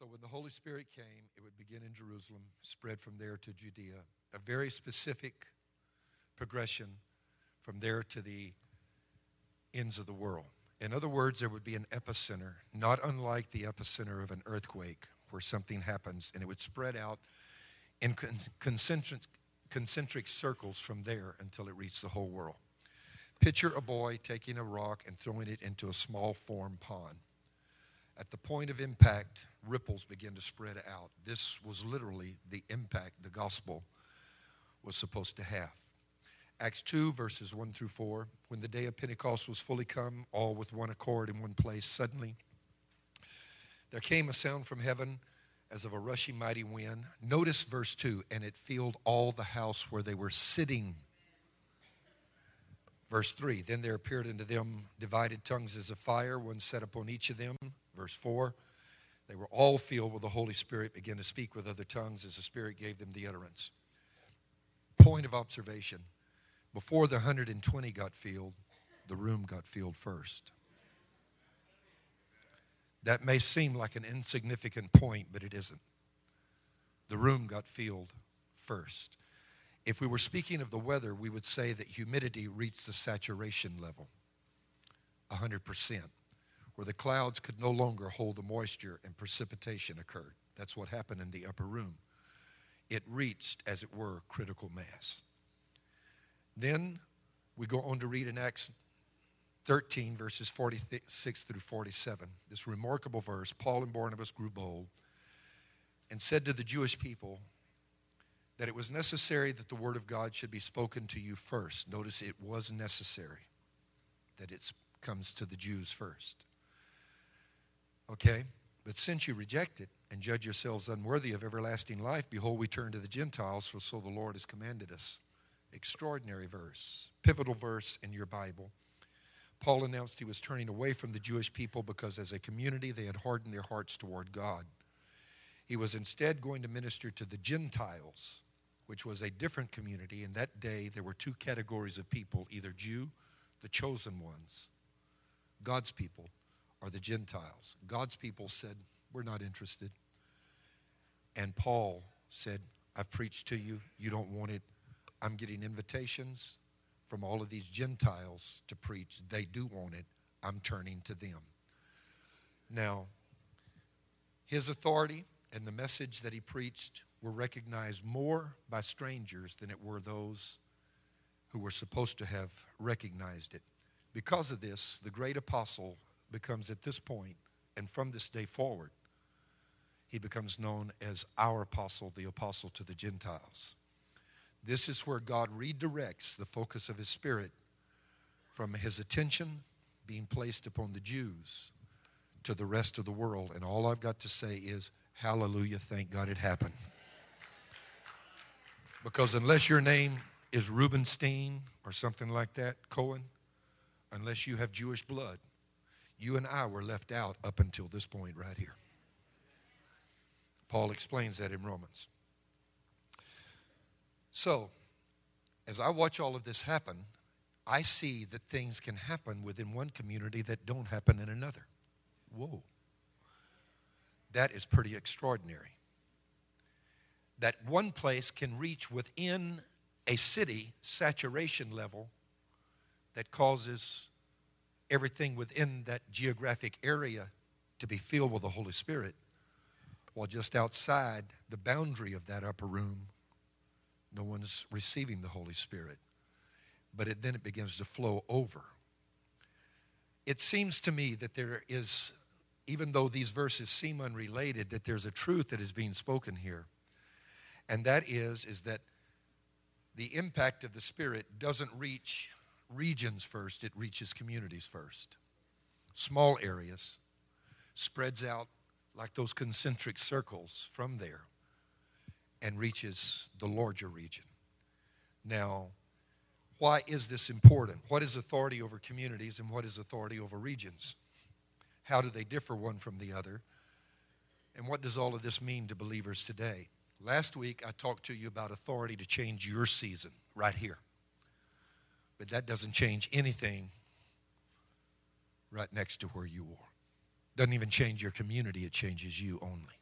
So when the Holy Spirit came, it would begin in Jerusalem, spread from there to Judea. A very specific progression from there to the ends of the world. In other words, there would be an epicenter, not unlike the epicenter of an earthquake, where something happens, and it would spread out in concentric, concentric circles from there until it reached the whole world. Picture a boy taking a rock and throwing it into a small form pond. At the point of impact, ripples begin to spread out. This was literally the impact the gospel was supposed to have. Acts 2, verses 1 through 4. When the day of Pentecost was fully come, all with one accord in one place, suddenly there came a sound from heaven as of a rushing mighty wind. Notice verse 2 and it filled all the house where they were sitting. Verse 3 Then there appeared unto them divided tongues as a fire, one set upon each of them. Verse 4 They were all filled with the Holy Spirit, began to speak with other tongues as the Spirit gave them the utterance. Point of observation before the 120 got filled, the room got filled first. That may seem like an insignificant point, but it isn't. The room got filled first. If we were speaking of the weather, we would say that humidity reached the saturation level 100%, where the clouds could no longer hold the moisture and precipitation occurred. That's what happened in the upper room. It reached, as it were, critical mass. Then we go on to read in Acts 13, verses 46 through 47. This remarkable verse Paul and Barnabas grew bold and said to the Jewish people that it was necessary that the word of God should be spoken to you first. Notice it was necessary that it comes to the Jews first. Okay? But since you reject it and judge yourselves unworthy of everlasting life, behold, we turn to the Gentiles, for so the Lord has commanded us. Extraordinary verse, pivotal verse in your Bible. Paul announced he was turning away from the Jewish people because, as a community, they had hardened their hearts toward God. He was instead going to minister to the Gentiles, which was a different community. In that day, there were two categories of people either Jew, the chosen ones, God's people, or the Gentiles. God's people said, We're not interested. And Paul said, I've preached to you. You don't want it. I'm getting invitations from all of these Gentiles to preach. They do want it. I'm turning to them. Now, his authority and the message that he preached were recognized more by strangers than it were those who were supposed to have recognized it. Because of this, the great apostle becomes at this point, and from this day forward, he becomes known as our apostle, the apostle to the Gentiles. This is where God redirects the focus of His Spirit from His attention being placed upon the Jews to the rest of the world. And all I've got to say is, Hallelujah, thank God it happened. Because unless your name is Rubenstein or something like that, Cohen, unless you have Jewish blood, you and I were left out up until this point right here. Paul explains that in Romans. So, as I watch all of this happen, I see that things can happen within one community that don't happen in another. Whoa. That is pretty extraordinary. That one place can reach within a city saturation level that causes everything within that geographic area to be filled with the Holy Spirit, while just outside the boundary of that upper room no one's receiving the Holy Spirit. But it, then it begins to flow over. It seems to me that there is, even though these verses seem unrelated, that there's a truth that is being spoken here. And that is, is that the impact of the Spirit doesn't reach regions first, it reaches communities first. Small areas, spreads out like those concentric circles from there and reaches the larger region. Now, why is this important? What is authority over communities and what is authority over regions? How do they differ one from the other? And what does all of this mean to believers today? Last week, I talked to you about authority to change your season right here. But that doesn't change anything right next to where you are. Doesn't even change your community, it changes you only.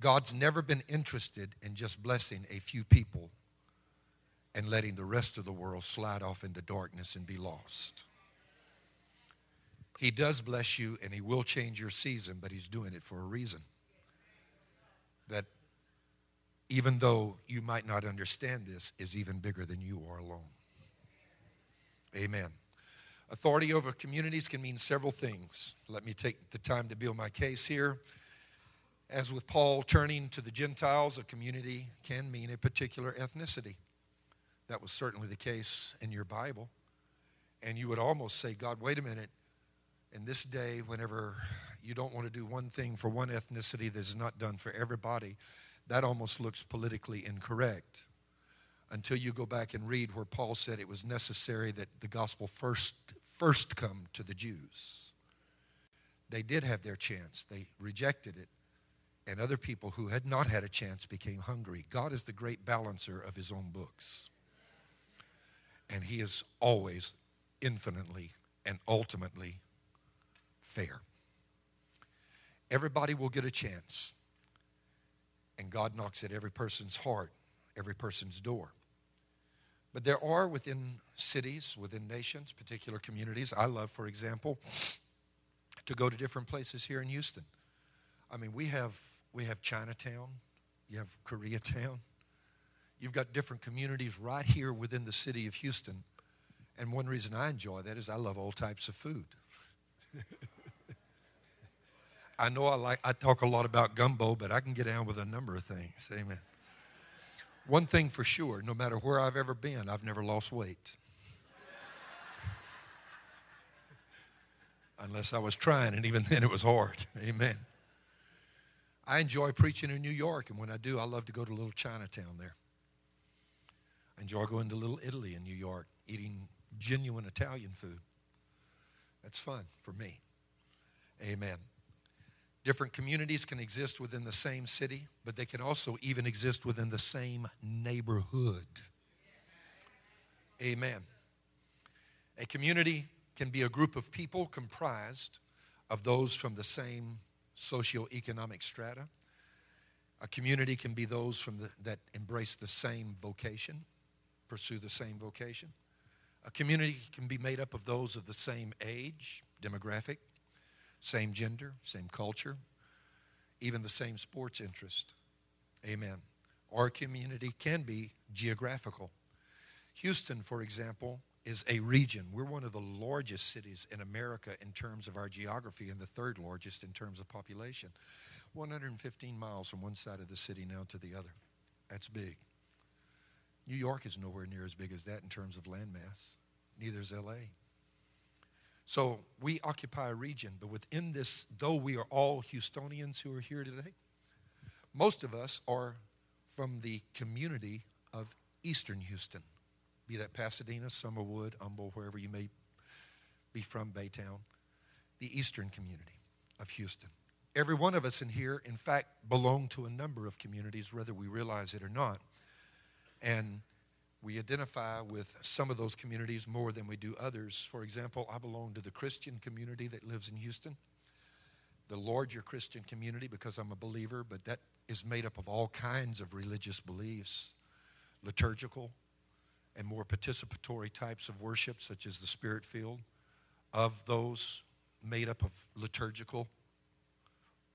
God's never been interested in just blessing a few people and letting the rest of the world slide off into darkness and be lost. He does bless you and He will change your season, but He's doing it for a reason. That even though you might not understand this, is even bigger than you are alone. Amen. Authority over communities can mean several things. Let me take the time to build my case here. As with Paul turning to the Gentiles, a community can mean a particular ethnicity. That was certainly the case in your Bible. And you would almost say, God, wait a minute. In this day, whenever you don't want to do one thing for one ethnicity that is not done for everybody, that almost looks politically incorrect until you go back and read where Paul said it was necessary that the gospel first first come to the Jews. They did have their chance. They rejected it. And other people who had not had a chance became hungry. God is the great balancer of his own books. And he is always infinitely and ultimately fair. Everybody will get a chance. And God knocks at every person's heart, every person's door. But there are within cities, within nations, particular communities. I love, for example, to go to different places here in Houston. I mean, we have we have Chinatown, you have Koreatown. You've got different communities right here within the city of Houston. And one reason I enjoy that is I love all types of food. I know I like I talk a lot about gumbo, but I can get down with a number of things. Amen. One thing for sure no matter where I've ever been, I've never lost weight. Unless I was trying, and even then it was hard. Amen. I enjoy preaching in New York, and when I do, I love to go to little Chinatown there. I enjoy going to Little Italy in New York, eating genuine Italian food. That's fun for me. Amen. Different communities can exist within the same city, but they can also even exist within the same neighborhood. Amen. A community can be a group of people comprised of those from the same socioeconomic strata. A community can be those from the, that embrace the same vocation, pursue the same vocation. A community can be made up of those of the same age, demographic, same gender, same culture, even the same sports interest. Amen. Our community can be geographical. Houston, for example, is a region. We're one of the largest cities in America in terms of our geography and the third largest in terms of population. 115 miles from one side of the city now to the other. That's big. New York is nowhere near as big as that in terms of landmass. Neither is LA. So we occupy a region, but within this, though we are all Houstonians who are here today, most of us are from the community of Eastern Houston, be that Pasadena, Summerwood, Humble, wherever you may be from, Baytown, the Eastern community of Houston. Every one of us in here, in fact, belong to a number of communities, whether we realize it or not. And we identify with some of those communities more than we do others. For example, I belong to the Christian community that lives in Houston, the larger Christian community because I'm a believer, but that is made up of all kinds of religious beliefs, liturgical and more participatory types of worship, such as the spirit field, of those made up of liturgical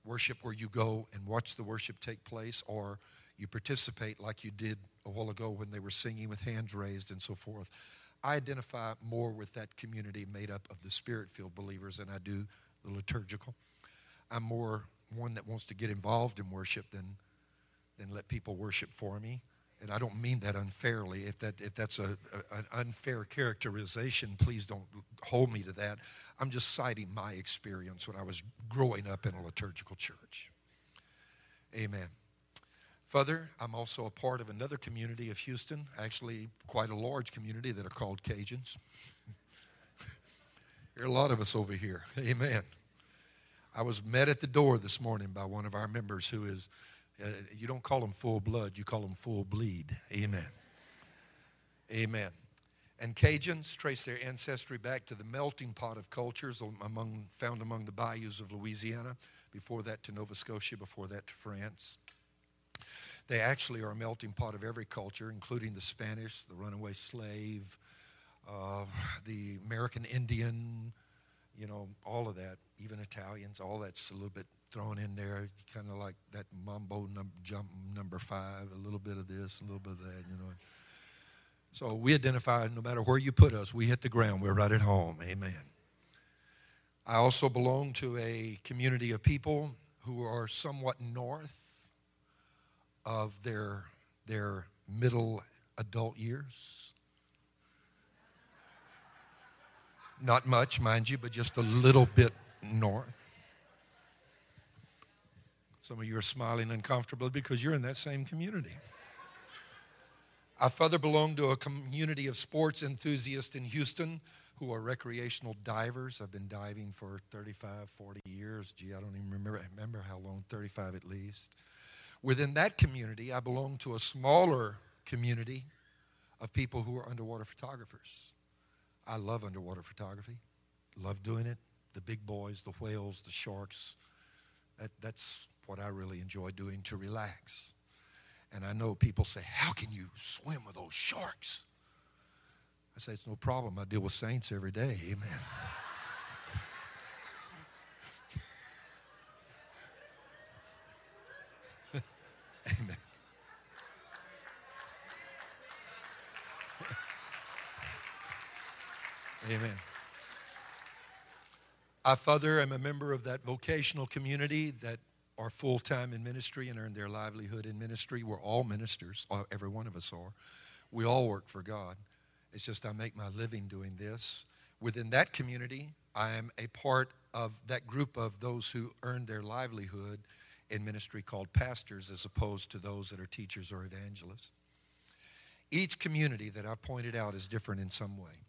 worship where you go and watch the worship take place or you participate like you did a while ago when they were singing with hands raised and so forth. I identify more with that community made up of the spirit filled believers than I do the liturgical. I'm more one that wants to get involved in worship than, than let people worship for me. And I don't mean that unfairly. If, that, if that's a, a, an unfair characterization, please don't hold me to that. I'm just citing my experience when I was growing up in a liturgical church. Amen. Further, I'm also a part of another community of Houston, actually quite a large community that are called Cajuns. there are a lot of us over here. Amen. I was met at the door this morning by one of our members who is, uh, you don't call them full blood, you call them full bleed. Amen. Amen. And Cajuns trace their ancestry back to the melting pot of cultures among, found among the bayous of Louisiana, before that to Nova Scotia, before that to France They actually are a melting pot of every culture, including the Spanish, the runaway slave, uh, the American Indian, you know, all of that, even Italians, all that's a little bit thrown in there, kind of like that mambo num- jump number five, a little bit of this, a little bit of that, you know. So we identify no matter where you put us, we hit the ground, we're right at home. Amen. I also belong to a community of people who are somewhat north of their, their middle adult years. Not much, mind you, but just a little bit north. Some of you are smiling uncomfortably because you're in that same community. I further belong to a community of sports enthusiasts in Houston who are recreational divers. I've been diving for 35, 40 years. Gee, I don't even remember, I remember how long, 35 at least. Within that community, I belong to a smaller community of people who are underwater photographers. I love underwater photography, love doing it. The big boys, the whales, the sharks. That, that's what I really enjoy doing to relax. And I know people say, How can you swim with those sharks? I say, It's no problem. I deal with saints every day. Amen. Amen. I, Father, am a member of that vocational community that are full time in ministry and earn their livelihood in ministry. We're all ministers, every one of us are. We all work for God. It's just I make my living doing this. Within that community, I am a part of that group of those who earn their livelihood in ministry called pastors as opposed to those that are teachers or evangelists. Each community that I've pointed out is different in some way.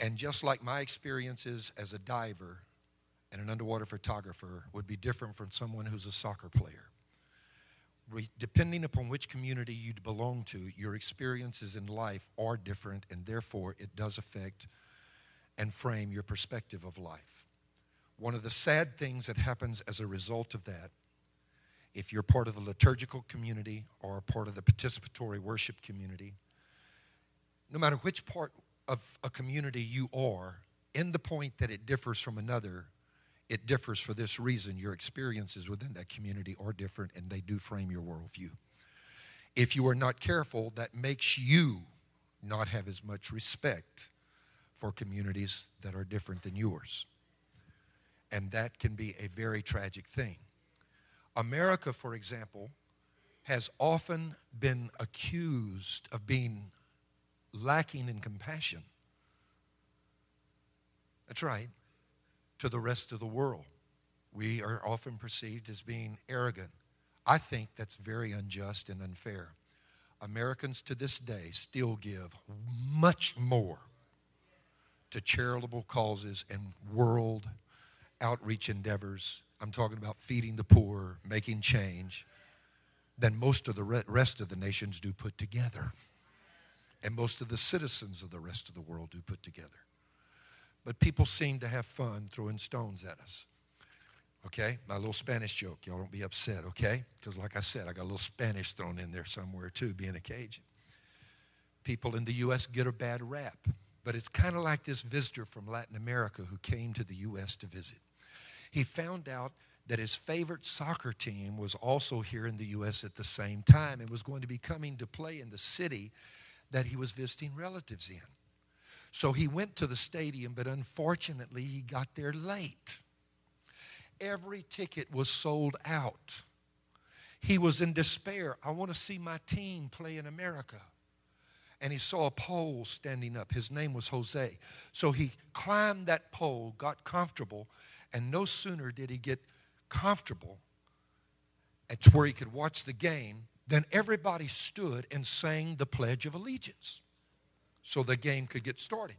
And just like my experiences as a diver and an underwater photographer would be different from someone who's a soccer player. depending upon which community you belong to, your experiences in life are different, and therefore it does affect and frame your perspective of life. One of the sad things that happens as a result of that, if you're part of the liturgical community or part of the participatory worship community, no matter which part of a community you are, in the point that it differs from another, it differs for this reason. Your experiences within that community are different and they do frame your worldview. If you are not careful, that makes you not have as much respect for communities that are different than yours. And that can be a very tragic thing. America, for example, has often been accused of being lacking in compassion. That's right, to the rest of the world. We are often perceived as being arrogant. I think that's very unjust and unfair. Americans to this day still give much more to charitable causes and world outreach endeavors. I'm talking about feeding the poor, making change, than most of the rest of the nations do put together and most of the citizens of the rest of the world do put together. But people seem to have fun throwing stones at us. Okay? My little Spanish joke. Y'all don't be upset, okay? Because, like I said, I got a little Spanish thrown in there somewhere, too, being a Cajun. People in the U.S. get a bad rap. But it's kind of like this visitor from Latin America who came to the U.S. to visit. He found out that his favorite soccer team was also here in the U.S. at the same time and was going to be coming to play in the city that he was visiting relatives in. So he went to the stadium, but unfortunately, he got there late. Every ticket was sold out. He was in despair. I want to see my team play in America. And he saw a pole standing up. His name was Jose. So he climbed that pole, got comfortable, and no sooner did he get comfortable to where he could watch the game then everybody stood and sang the Pledge of Allegiance so the game could get started.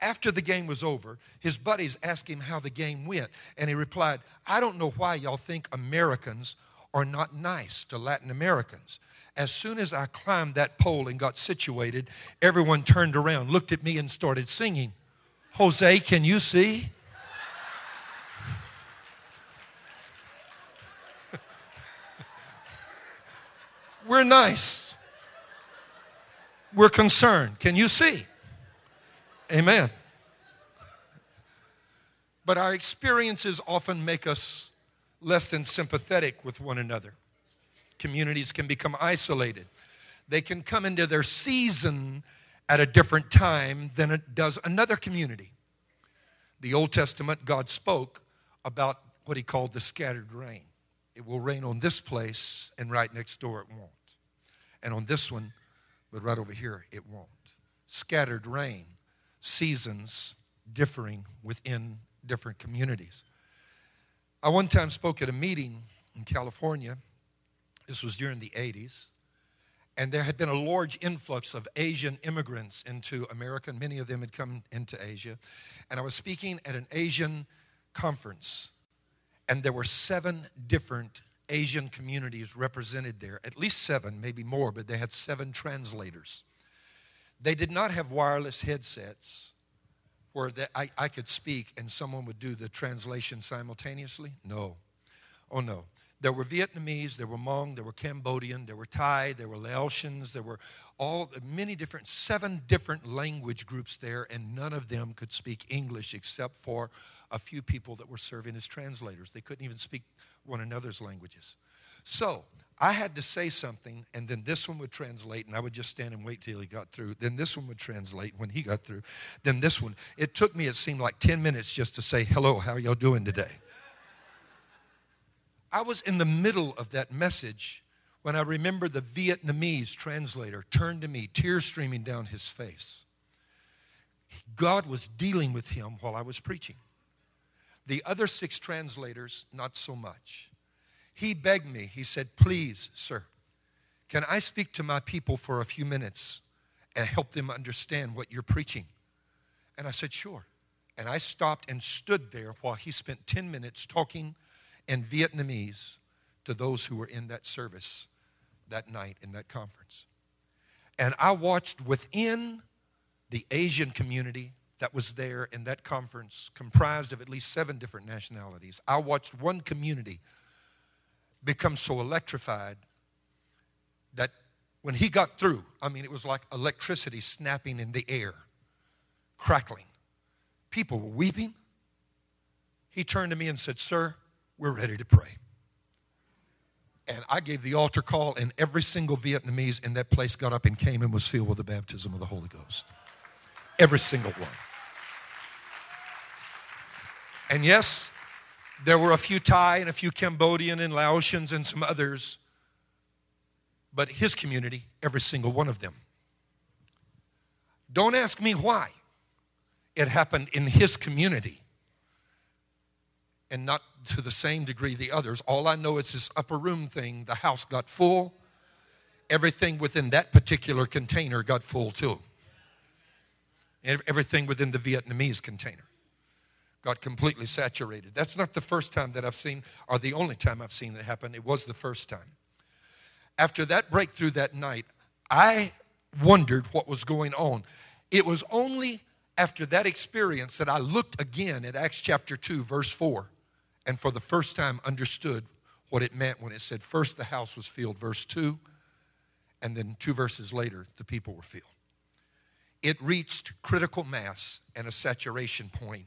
After the game was over, his buddies asked him how the game went, and he replied, I don't know why y'all think Americans are not nice to Latin Americans. As soon as I climbed that pole and got situated, everyone turned around, looked at me, and started singing. Jose, can you see? We're nice. We're concerned. Can you see? Amen. But our experiences often make us less than sympathetic with one another. Communities can become isolated. They can come into their season at a different time than it does another community. The Old Testament, God spoke about what he called the scattered rain. It will rain on this place, and right next door it won't. And on this one, but right over here, it won't. Scattered rain, seasons differing within different communities. I one time spoke at a meeting in California. This was during the 80s. And there had been a large influx of Asian immigrants into America, and many of them had come into Asia. And I was speaking at an Asian conference, and there were seven different Asian communities represented there, at least seven, maybe more, but they had seven translators. They did not have wireless headsets where I, I could speak and someone would do the translation simultaneously. No. Oh, no. There were Vietnamese, there were Hmong, there were Cambodian, there were Thai, there were Laotians, there were all many different, seven different language groups there, and none of them could speak English except for a few people that were serving as translators. They couldn't even speak one another's languages. So I had to say something, and then this one would translate, and I would just stand and wait till he got through. Then this one would translate when he got through. Then this one. It took me, it seemed like 10 minutes just to say, Hello, how y'all doing today? I was in the middle of that message when I remember the Vietnamese translator turned to me, tears streaming down his face. God was dealing with him while I was preaching. The other six translators, not so much. He begged me, he said, Please, sir, can I speak to my people for a few minutes and help them understand what you're preaching? And I said, Sure. And I stopped and stood there while he spent 10 minutes talking in Vietnamese to those who were in that service that night in that conference. And I watched within the Asian community that was there in that conference, comprised of at least seven different nationalities. I watched one community become so electrified that when he got through, I mean, it was like electricity snapping in the air, crackling. People were weeping. He turned to me and said, Sir, we're ready to pray. And I gave the altar call, and every single Vietnamese in that place got up and came and was filled with the baptism of the Holy Ghost. Every single one. And yes, there were a few Thai and a few Cambodian and Laotians and some others, but his community, every single one of them. Don't ask me why it happened in his community and not to the same degree the others. All I know is this upper room thing, the house got full. Everything within that particular container got full too. Everything within the Vietnamese container got completely saturated. That's not the first time that I've seen, or the only time I've seen it happen. It was the first time. After that breakthrough that night, I wondered what was going on. It was only after that experience that I looked again at Acts chapter 2, verse 4 and for the first time understood what it meant when it said, First the house was filled, verse 2, and then two verses later, the people were filled. It reached critical mass and a saturation point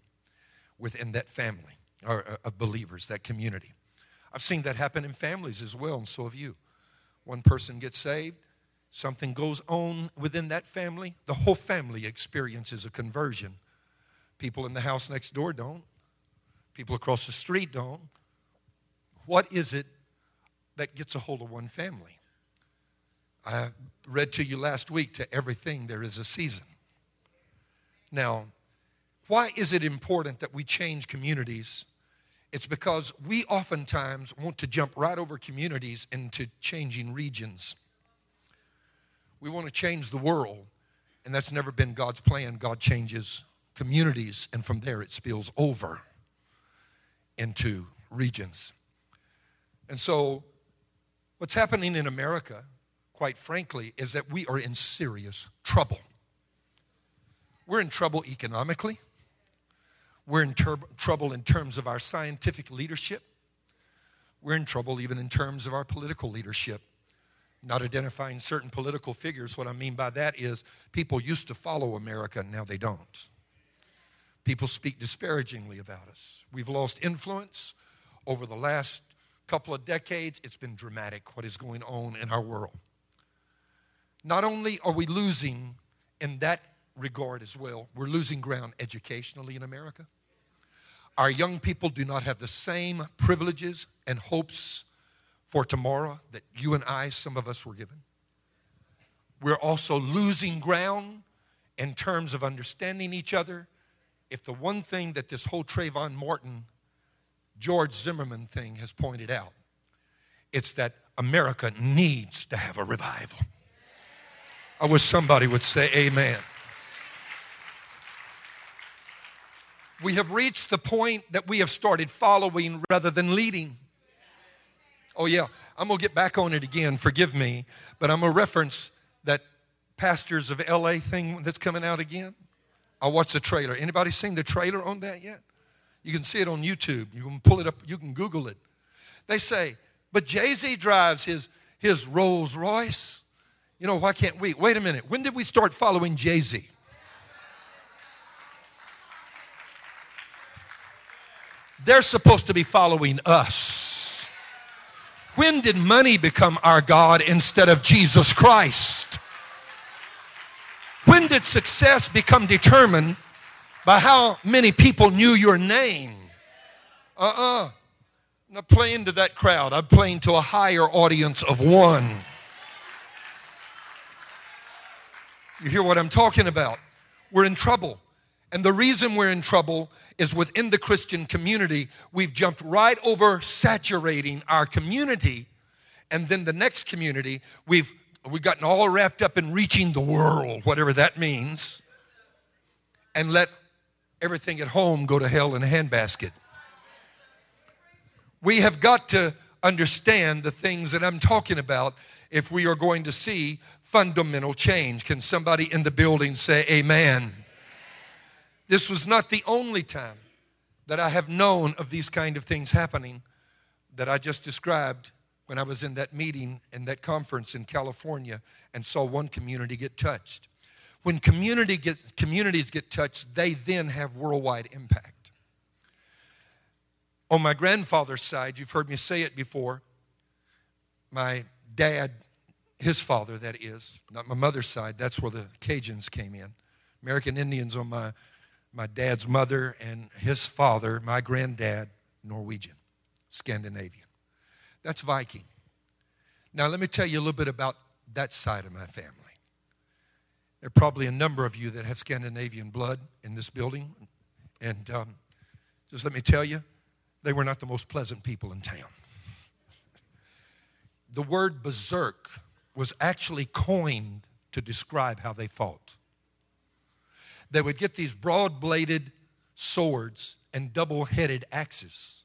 within that family or, uh, of believers, that community. I've seen that happen in families as well, and so have you. One person gets saved, something goes on within that family, the whole family experiences a conversion. People in the house next door don't. People across the street don't. What is it that gets a hold of one family? I read to you last week to everything there is a season. Now, why is it important that we change communities? It's because we oftentimes want to jump right over communities into changing regions. We want to change the world, and that's never been God's plan. God changes communities, and from there it spills over into regions. And so, what's happening in America, quite frankly, is that we are in serious trouble. We're in trouble economically, we're in ter- trouble in terms of our scientific leadership, we're in trouble even in terms of our political leadership. Not identifying certain political figures. What I mean by that is people used to follow America, now they don't. People speak disparagingly about us. We've lost influence over the last couple of decades. It's been dramatic what is going on in our world. Not only are we losing in that regard as well, we're losing ground educationally in America. Our young people do not have the same privileges and hopes for tomorrow that you and I, some of us, were given. We're also losing ground in terms of understanding each other. If the one thing that this whole Trayvon Martin, George Zimmerman thing has pointed out, it's that America needs to have a revival. I wish somebody would say amen. We have reached the point that we have started following rather than leading. Oh, yeah, I'm gonna get back on it again, forgive me, but I'm gonna reference that Pastors of LA thing that's coming out again. I watched the trailer. Anybody seen the trailer on that yet? You can see it on YouTube. You can pull it up, you can Google it. They say, but Jay Z drives his, his Rolls Royce. You know, why can't we? Wait a minute. When did we start following Jay Z? They're supposed to be following us. When did money become our God instead of Jesus Christ? When did success become determined by how many people knew your name? Uh uh-uh. uh. I'm not playing to that crowd. I'm playing to a higher audience of one. You hear what I'm talking about? We're in trouble. And the reason we're in trouble is within the Christian community, we've jumped right over saturating our community. And then the next community, we've, we've gotten all wrapped up in reaching the world, whatever that means, and let everything at home go to hell in a handbasket. We have got to understand the things that I'm talking about if we are going to see fundamental change. Can somebody in the building say amen? This was not the only time that I have known of these kind of things happening that I just described when I was in that meeting and that conference in California and saw one community get touched. When community gets, communities get touched, they then have worldwide impact. On my grandfather's side, you've heard me say it before, my dad, his father, that is, not my mother's side, that's where the Cajuns came in. American Indians on my my dad's mother and his father, my granddad, Norwegian, Scandinavian. That's Viking. Now, let me tell you a little bit about that side of my family. There are probably a number of you that have Scandinavian blood in this building. And um, just let me tell you, they were not the most pleasant people in town. The word berserk was actually coined to describe how they fought they would get these broad bladed swords and double headed axes,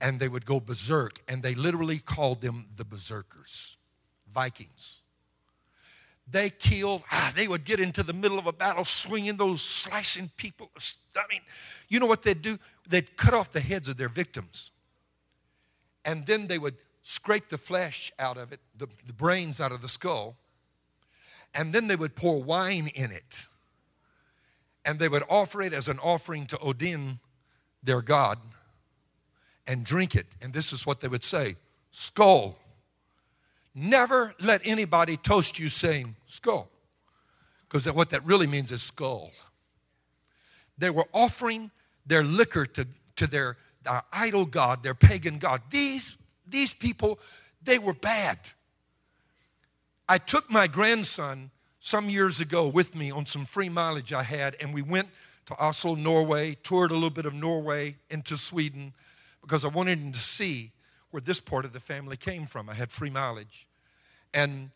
and they would go berserk, and they literally called them the berserkers, Vikings. They killed, ah, they would get into the middle of a battle swinging those slicing people. I mean, you know what they'd do? They'd cut off the heads of their victims. And then they would scrape the flesh out of it, the, the brains out of the skull, and then they would pour wine in it and they would offer it as an offering to Odin, their god, and drink it. And this is what they would say Skål. Never let anybody toast you saying skull, because what that really means is skull. They were offering their liquor to, to their, their idol god, their pagan god. These, these people, they were bad. I took my grandson some years ago with me on some free mileage I had, and we went to Oslo, Norway, toured a little bit of Norway into Sweden because I wanted him to see where this part of the family came from. I had free mileage. And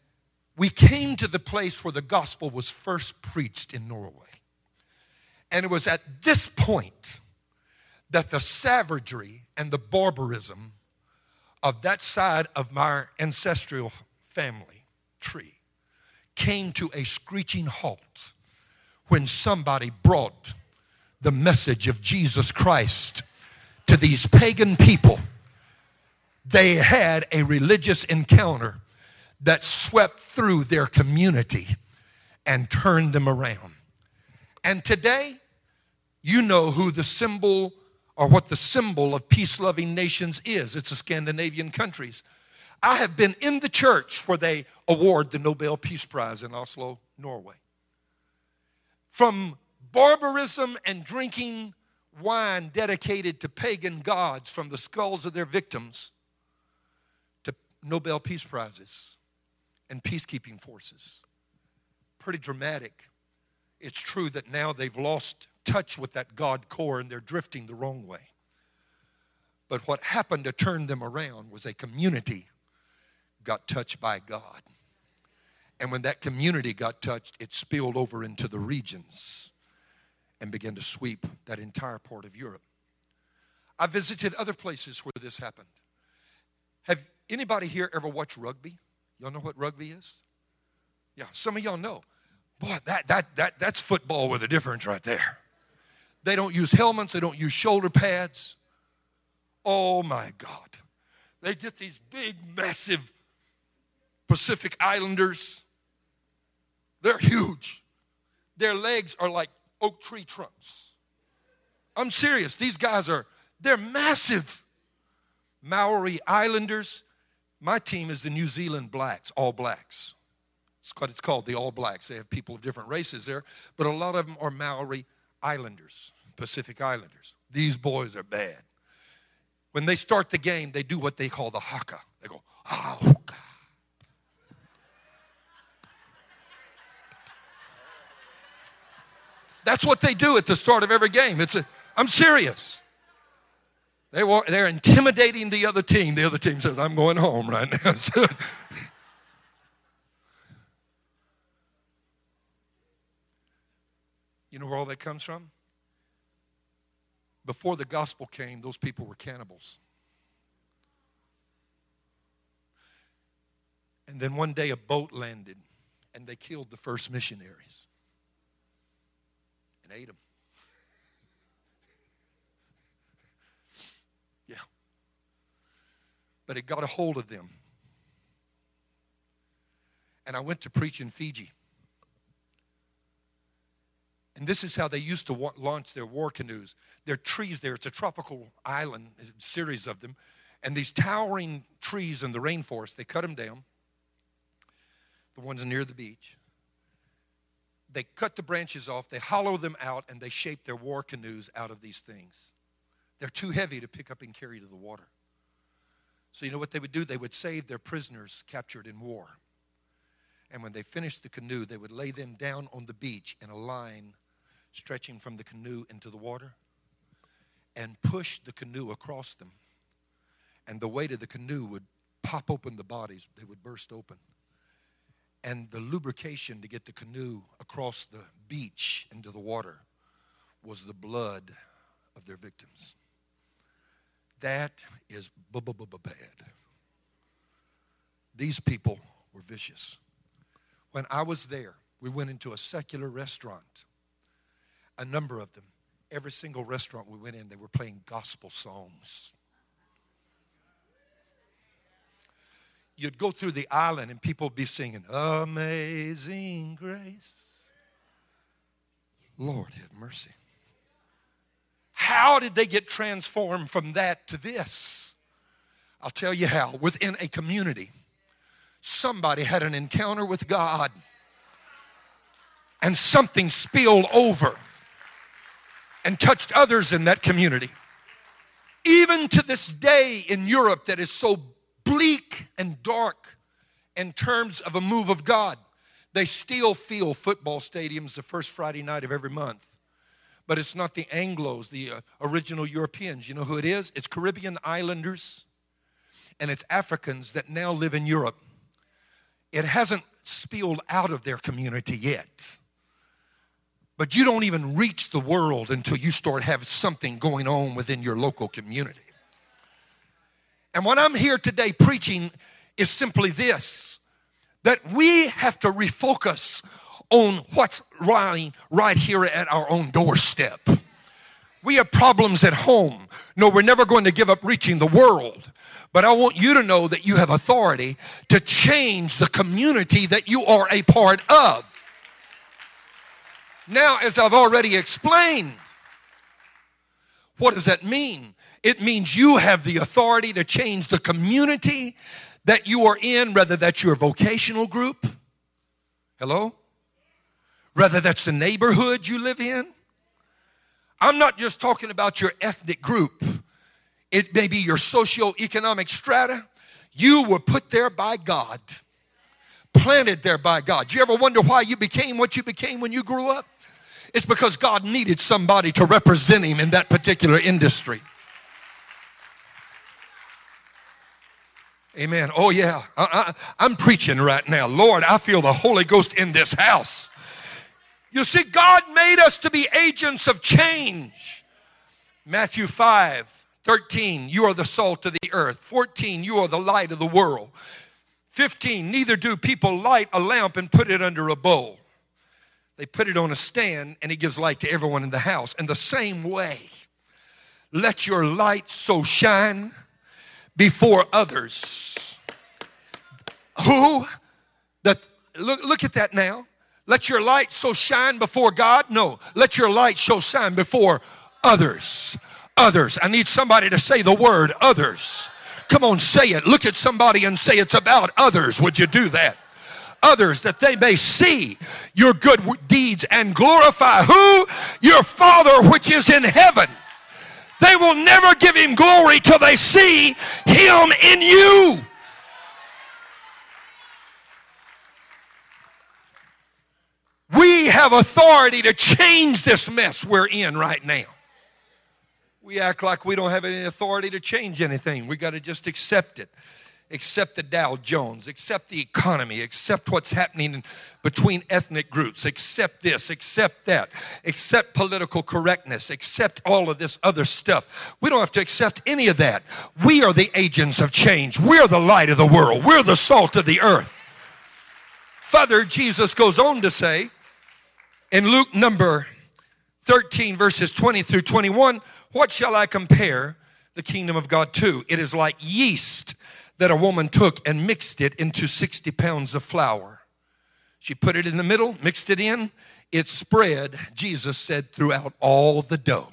we came to the place where the gospel was first preached in Norway. And it was at this point that the savagery and the barbarism of that side of my ancestral family tree came to a screeching halt when somebody brought the message of Jesus Christ to these pagan people. They had a religious encounter that swept through their community and turned them around. And today, you know who the symbol or what the symbol of peace loving nations is. It's the Scandinavian countries. I have been in the church where they award the Nobel Peace Prize in Oslo, Norway. From barbarism and drinking wine dedicated to pagan gods from the skulls of their victims Nobel Peace Prizes and peacekeeping forces. Pretty dramatic. It's true that now they've lost touch with that God core and they're drifting the wrong way. But what happened to turn them around was a community got touched by God. And when that community got touched, it spilled over into the regions and began to sweep that entire part of Europe. I visited other places where this happened. Have anybody here ever watch rugby? Y'all know what rugby is? Yeah, some of y'all know. Boy, that, that, that, that's football with a difference right there. They don't use helmets, they don't use shoulder pads. Oh my God. They get these big, massive Pacific Islanders. They're huge. Their legs are like oak tree trunks. I'm serious. These guys are, they're massive. Maori Islanders. My team is the New Zealand Blacks, All Blacks. It's what it's called, the All Blacks. They have people of different races there, but a lot of them are Maori Islanders, Pacific Islanders. These boys are bad. When they start the game, they do what they call the haka. They go, ah. That's what they do at the start of every game. It's a, I'm serious. They were, they're intimidating the other team. The other team says, I'm going home right now. you know where all that comes from? Before the gospel came, those people were cannibals. And then one day a boat landed and they killed the first missionaries and ate them. But it got a hold of them. And I went to preach in Fiji. And this is how they used to launch their war canoes. There are trees there. It's a tropical island, a series of them. And these towering trees in the rainforest, they cut them down, the ones near the beach. They cut the branches off, they hollow them out, and they shape their war canoes out of these things. They're too heavy to pick up and carry to the water. So, you know what they would do? They would save their prisoners captured in war. And when they finished the canoe, they would lay them down on the beach in a line stretching from the canoe into the water and push the canoe across them. And the weight of the canoe would pop open the bodies, they would burst open. And the lubrication to get the canoe across the beach into the water was the blood of their victims. That is bad. These people were vicious. When I was there, we went into a secular restaurant a number of them. Every single restaurant we went in, they were playing gospel songs. You'd go through the island and people would be singing, Amazing Grace. Lord, have mercy. How did they get transformed from that to this? I'll tell you how. Within a community, somebody had an encounter with God and something spilled over and touched others in that community. Even to this day in Europe, that is so bleak and dark in terms of a move of God, they still feel football stadiums the first Friday night of every month. But it's not the Anglos, the uh, original Europeans. You know who it is? It's Caribbean islanders and it's Africans that now live in Europe. It hasn't spilled out of their community yet. But you don't even reach the world until you start have something going on within your local community. And what I'm here today preaching is simply this that we have to refocus on what's right, right here at our own doorstep. We have problems at home. No, we're never going to give up reaching the world. But I want you to know that you have authority to change the community that you are a part of. Now, as I've already explained, what does that mean? It means you have the authority to change the community that you are in, whether that's your vocational group. Hello? Whether that's the neighborhood you live in. I'm not just talking about your ethnic group, it may be your socioeconomic strata. You were put there by God, planted there by God. Do you ever wonder why you became what you became when you grew up? It's because God needed somebody to represent Him in that particular industry. Amen. Oh, yeah. I, am preaching right now. Lord, I feel the Holy Ghost in this house. You see, God made us to be agents of change. Matthew 5 13, you are the salt of the earth. 14, you are the light of the world. 15, neither do people light a lamp and put it under a bowl. They put it on a stand and it gives light to everyone in the house. In the same way, let your light so shine before others. Who? That look, look at that now. Let your light so shine before God? No. Let your light so shine before others. Others. I need somebody to say the word others. Come on, say it. Look at somebody and say it's about others. Would you do that? Others that they may see your good deeds and glorify who? Your Father which is in heaven. They will never give him glory till they see him in you. We have authority to change this mess we're in right now. We act like we don't have any authority to change anything. We got to just accept it accept the Dow Jones, accept the economy, accept what's happening between ethnic groups, accept this, accept that, accept political correctness, accept all of this other stuff. We don't have to accept any of that. We are the agents of change. We're the light of the world. We're the salt of the earth. Further, Jesus goes on to say in Luke number 13, verses 20 through 21, what shall I compare the kingdom of God to? It is like yeast that a woman took and mixed it into 60 pounds of flour. She put it in the middle, mixed it in, it spread, Jesus said, throughout all the dough.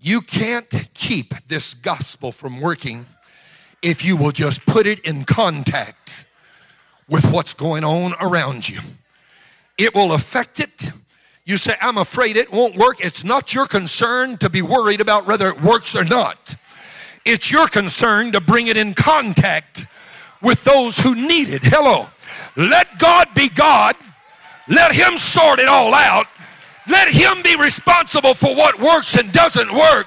You can't keep this gospel from working if you will just put it in contact with what's going on around you. It will affect it. You say, I'm afraid it won't work. It's not your concern to be worried about whether it works or not. It's your concern to bring it in contact with those who need it. Hello. Let God be God. Let Him sort it all out. Let Him be responsible for what works and doesn't work.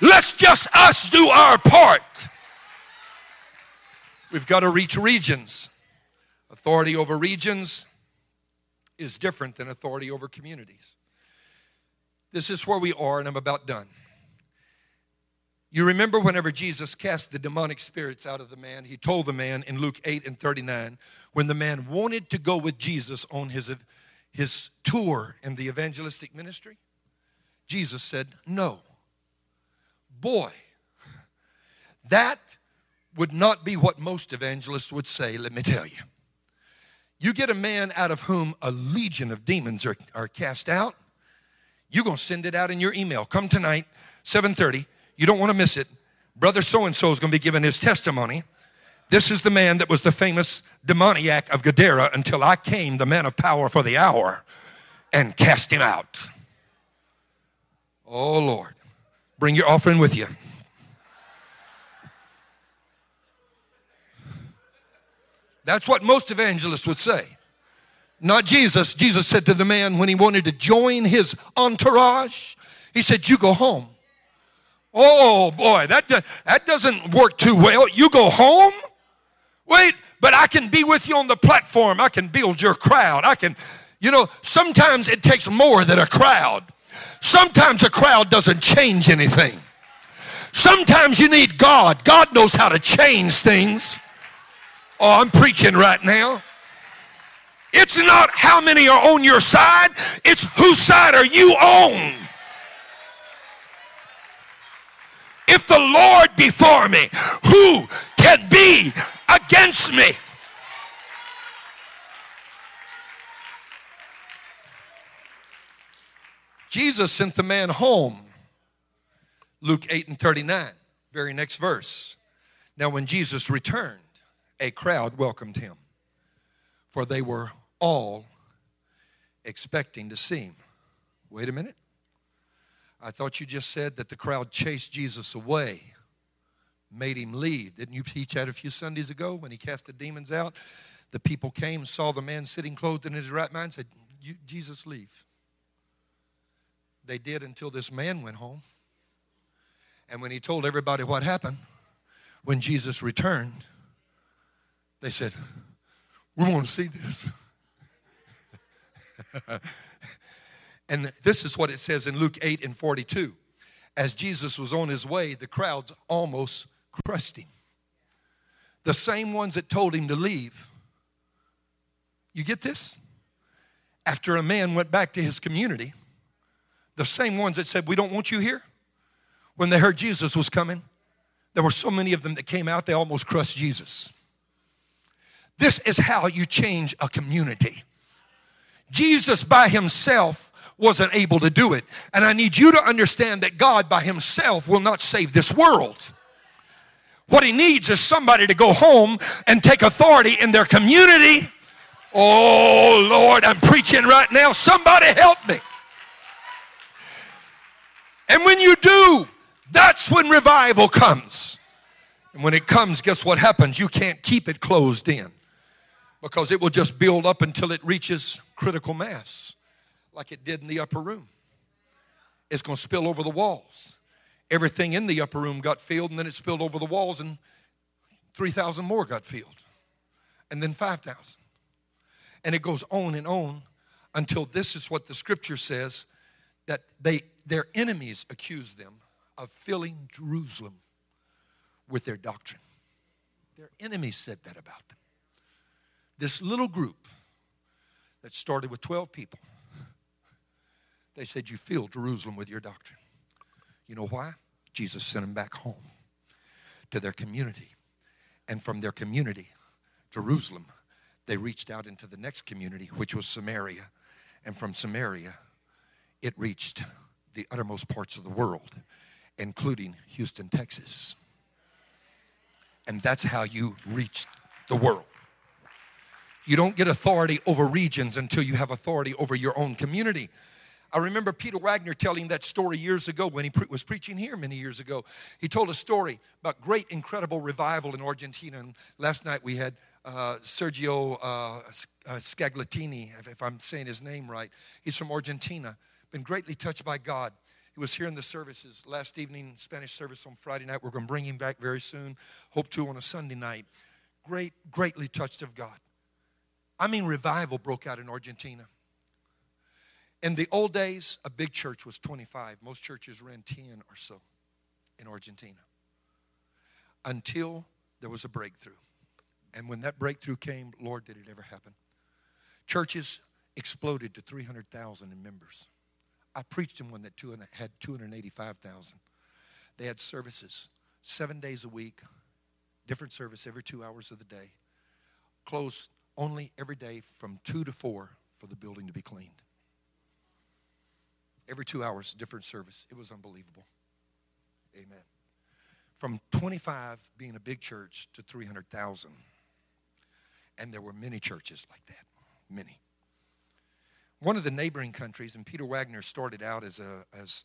Let's just us do our part. We've got to reach regions. Authority over regions is different than authority over communities. This is where we are, and I'm about done. You remember whenever Jesus cast the demonic spirits out of the man, he told the man in Luke 8 and 39, when the man wanted to go with Jesus on his, his tour in the evangelistic ministry, Jesus said, No. Boy, that would not be what most evangelists would say, let me tell you. You get a man out of whom a legion of demons are, are cast out, you're going to send it out in your email. Come tonight, 730 you don't want to miss it. Brother so and so is going to be giving his testimony. This is the man that was the famous demoniac of Gadara until I came, the man of power for the hour, and cast him out. Oh Lord, bring your offering with you. That's what most evangelists would say. Not Jesus. Jesus said to the man when he wanted to join his entourage, he said, You go home. Oh boy, that, that doesn't work too well. You go home? Wait, but I can be with you on the platform. I can build your crowd. I can, you know, sometimes it takes more than a crowd. Sometimes a crowd doesn't change anything. Sometimes you need God. God knows how to change things. Oh, I'm preaching right now. It's not how many are on your side, it's whose side are you on. If the Lord be for me, who can be against me? Jesus sent the man home. Luke 8 and 39, very next verse. Now, when Jesus returned, a crowd welcomed him, for they were all expecting to see him. Wait a minute. I thought you just said that the crowd chased Jesus away, made him leave. Didn't you teach that a few Sundays ago when he cast the demons out? The people came, saw the man sitting clothed in his right mind, said, Jesus, leave. They did until this man went home. And when he told everybody what happened, when Jesus returned, they said, We want to see this. and this is what it says in Luke 8 and 42. As Jesus was on his way, the crowds almost crushed him. The same ones that told him to leave. You get this? After a man went back to his community, the same ones that said, We don't want you here, when they heard Jesus was coming, there were so many of them that came out, they almost crushed Jesus. This is how you change a community. Jesus by himself wasn't able to do it. And I need you to understand that God by himself will not save this world. What he needs is somebody to go home and take authority in their community. Oh Lord, I'm preaching right now. Somebody help me. And when you do, that's when revival comes. And when it comes, guess what happens? You can't keep it closed in because it will just build up until it reaches critical mass, like it did in the upper room. It's going to spill over the walls. Everything in the upper room got filled, and then it spilled over the walls, and 3,000 more got filled, and then 5,000. And it goes on and on until this is what the scripture says that they their enemies accused them of filling Jerusalem with their doctrine. Their enemies said that about them. This little group that started with 12 people, they said, You fill Jerusalem with your doctrine. You know why? Jesus sent them back home to their community. And from their community, Jerusalem, they reached out into the next community, which was Samaria. And from Samaria, it reached the uttermost parts of the world, including Houston, Texas. And that's how you reach the world. You don't get authority over regions until you have authority over your own community. I remember Peter Wagner telling that story years ago when he pre- was preaching here many years ago. He told a story about great, incredible revival in Argentina. And last night we had uh, Sergio uh, uh Scataglini, if I'm saying his name right. He's from Argentina been greatly touched by God. He was here in the services last evening, Spanish service on Friday night. We're going to bring him back very soon. Hope to on a Sunday night. Great, greatly touched of God. I mean, revival broke out in Argentina. In the old days, a big church was 25. Most churches ran 10 or so in Argentina until there was a breakthrough. And when that breakthrough came, Lord, did it ever happen? Churches exploded to 300,000 in members. I preached in one that two and, had 285,000. They had services seven days a week, different service every two hours of the day, closed only every day from two to four for the building to be cleaned. Every two hours, different service. It was unbelievable. Amen. From 25 being a big church to 300,000. And there were many churches like that. Many. One of the neighboring countries, and Peter Wagner started out as a, as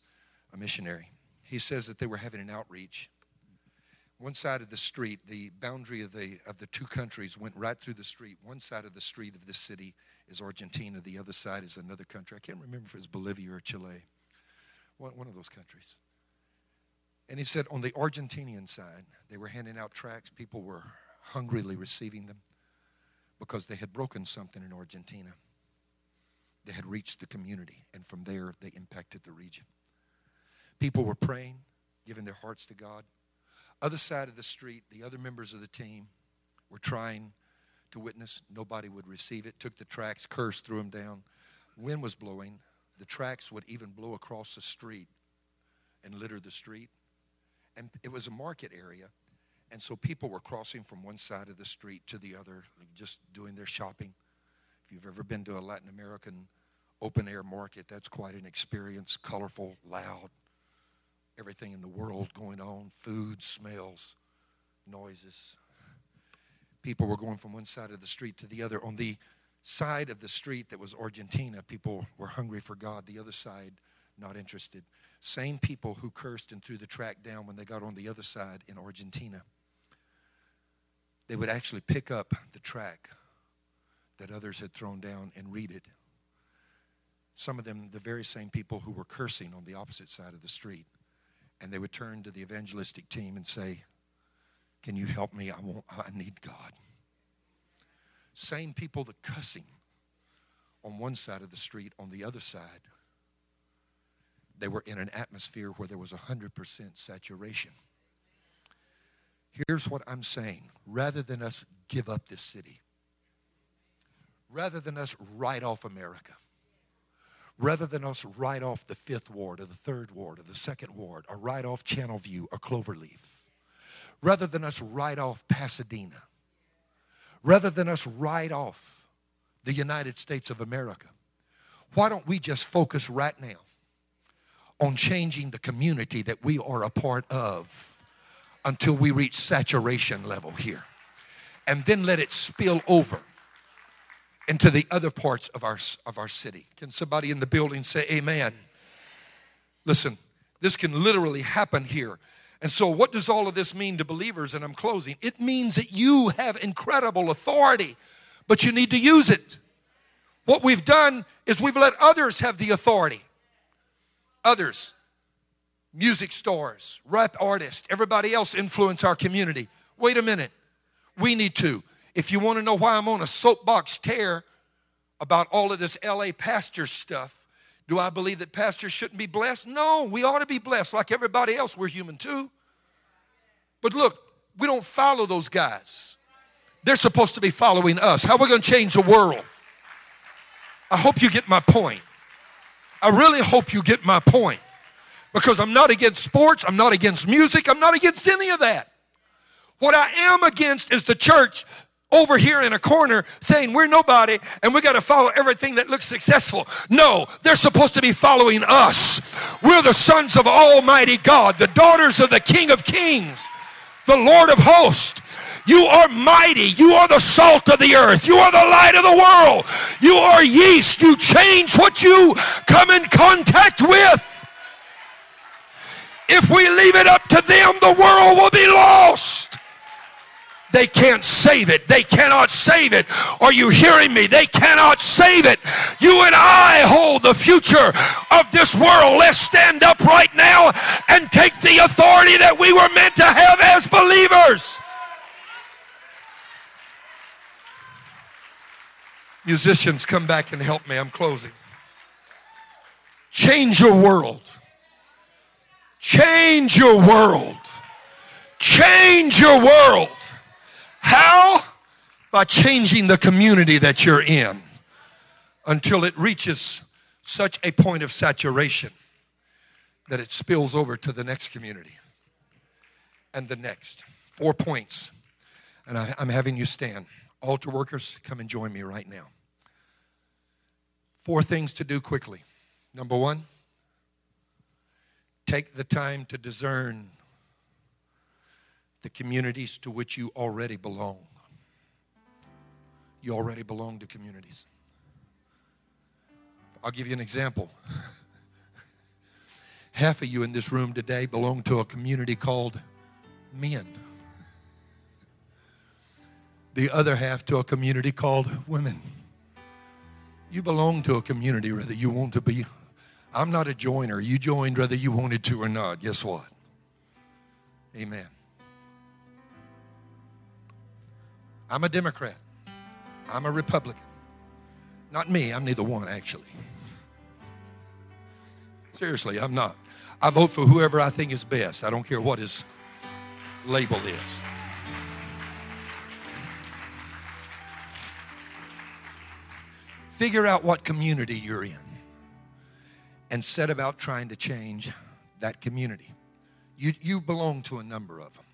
a missionary, he says that they were having an outreach. One side of the street, the boundary of the, of the two countries went right through the street. One side of the street of this city is Argentina, the other side is another country. I can't remember if it was Bolivia or Chile, one, one of those countries. And he said on the Argentinian side, they were handing out tracts. People were hungrily receiving them because they had broken something in Argentina. They had reached the community, and from there, they impacted the region. People were praying, giving their hearts to God. Other side of the street, the other members of the team were trying to witness. Nobody would receive it. Took the tracks, cursed, threw them down. Wind was blowing. The tracks would even blow across the street and litter the street. And it was a market area. And so people were crossing from one side of the street to the other, just doing their shopping. If you've ever been to a Latin American open air market, that's quite an experience colorful, loud, everything in the world going on food, smells, noises. People were going from one side of the street to the other. On the side of the street that was Argentina, people were hungry for God. The other side, not interested. Same people who cursed and threw the track down when they got on the other side in Argentina. They would actually pick up the track that others had thrown down and read it. Some of them, the very same people who were cursing on the opposite side of the street. And they would turn to the evangelistic team and say, Can you help me? I, want, I need God. Same people that cussing on one side of the street, on the other side, they were in an atmosphere where there was 100% saturation. Here's what I'm saying rather than us give up this city, rather than us write off America, rather than us write off the fifth ward or the third ward or the second ward or write off Channelview or Cloverleaf, rather than us write off Pasadena, rather than us write off the United States of America, why don't we just focus right now on changing the community that we are a part of until we reach saturation level here? And then let it spill over into the other parts of our, of our city. Can somebody in the building say amen? Listen, this can literally happen here. And so, what does all of this mean to believers? And I'm closing. It means that you have incredible authority, but you need to use it. What we've done is we've let others have the authority. Others, music stores, rap artists, everybody else influence our community. Wait a minute. We need to. If you want to know why I'm on a soapbox tear about all of this LA pastor stuff, do I believe that pastors shouldn't be blessed? No, we ought to be blessed like everybody else. We're human too. But look, we don't follow those guys. They're supposed to be following us. How are we going to change the world? I hope you get my point. I really hope you get my point. Because I'm not against sports, I'm not against music, I'm not against any of that. What I am against is the church over here in a corner saying we're nobody and we got to follow everything that looks successful. No, they're supposed to be following us. We're the sons of Almighty God, the daughters of the King of Kings, the Lord of hosts. You are mighty. You are the salt of the earth. You are the light of the world. You are yeast. You change what you come in contact with. If we leave it up to them, the world will be lost. They can't save it. They cannot save it. Are you hearing me? They cannot save it. You and I hold the future of this world. Let's stand up right now and take the authority that we were meant to have as believers. Musicians, come back and help me. I'm closing. Change your world. Change your world. Change your world. How? By changing the community that you're in until it reaches such a point of saturation that it spills over to the next community and the next. Four points. And I, am having you stand. Altar workers, come and join me right now. Four things to do quickly. Number one, take the time to discern the communities to which you already belong. You already belong to communities. I'll give you an example. Half of you in this room today belong to a community called men. The other half to a community called women. You belong to a community whether you want to be. I'm not a joiner. You joined whether you wanted to or not. Guess what? Amen. I'm a Democrat. I'm a Republican. Not me, I'm neither one, actually. Seriously, I'm not. I vote for whoever I think is best. I don't care what his label is. Figure out what community you're in and set about trying to change that community. You, you belong to a number of them.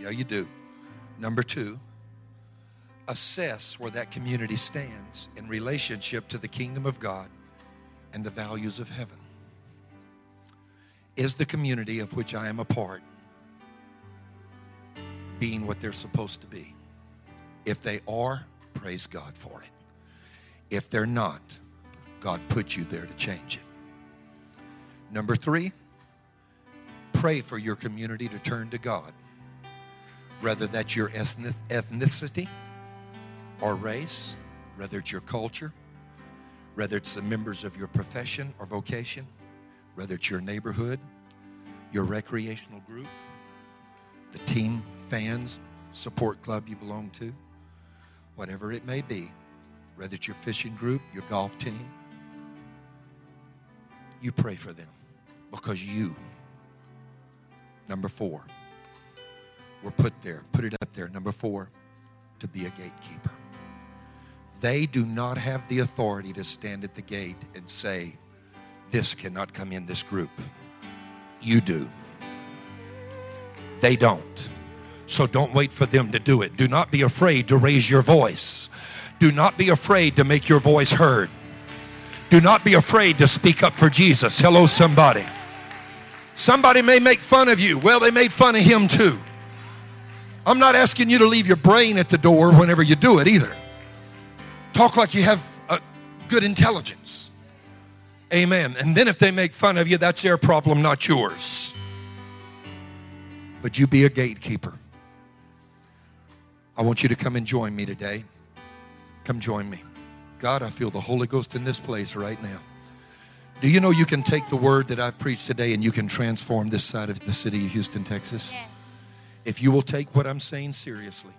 Yeah, you do. Number two, assess where that community stands in relationship to the kingdom of God and the values of heaven. Is the community of which I am a part being what they're supposed to be? If they are, praise God for it. If they're not, God put you there to change it. Number three, pray for your community to turn to God. Whether that's your ethnicity or race, whether it's your culture, whether it's the members of your profession or vocation, whether it's your neighborhood, your recreational group, the team, fans, support club you belong to, whatever it may be, whether it's your fishing group, your golf team, you pray for them because you, number four, were put there, put it up there, number four, to be a gatekeeper. They do not have the authority to stand at the gate and say, This cannot come in this group. You do. They don't. So don't wait for them to do it. Do not be afraid to raise your voice. Do not be afraid to make your voice heard. Do not be afraid to speak up for Jesus. Hello, somebody. Somebody may make fun of you. Well, they made fun of him too. I'm not asking you to leave your brain at the door whenever you do it either. Talk like you have a good intelligence. Amen. And then if they make fun of you, that's their problem, not yours. But you be a gatekeeper. I want you to come and join me today. Come join me. God, I feel the Holy Ghost in this place right now. Do you know you can take the word that I've preached today and you can transform this side of the city of Houston, Texas? Yes. If you will take what I'm saying seriously,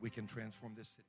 we can transform this city.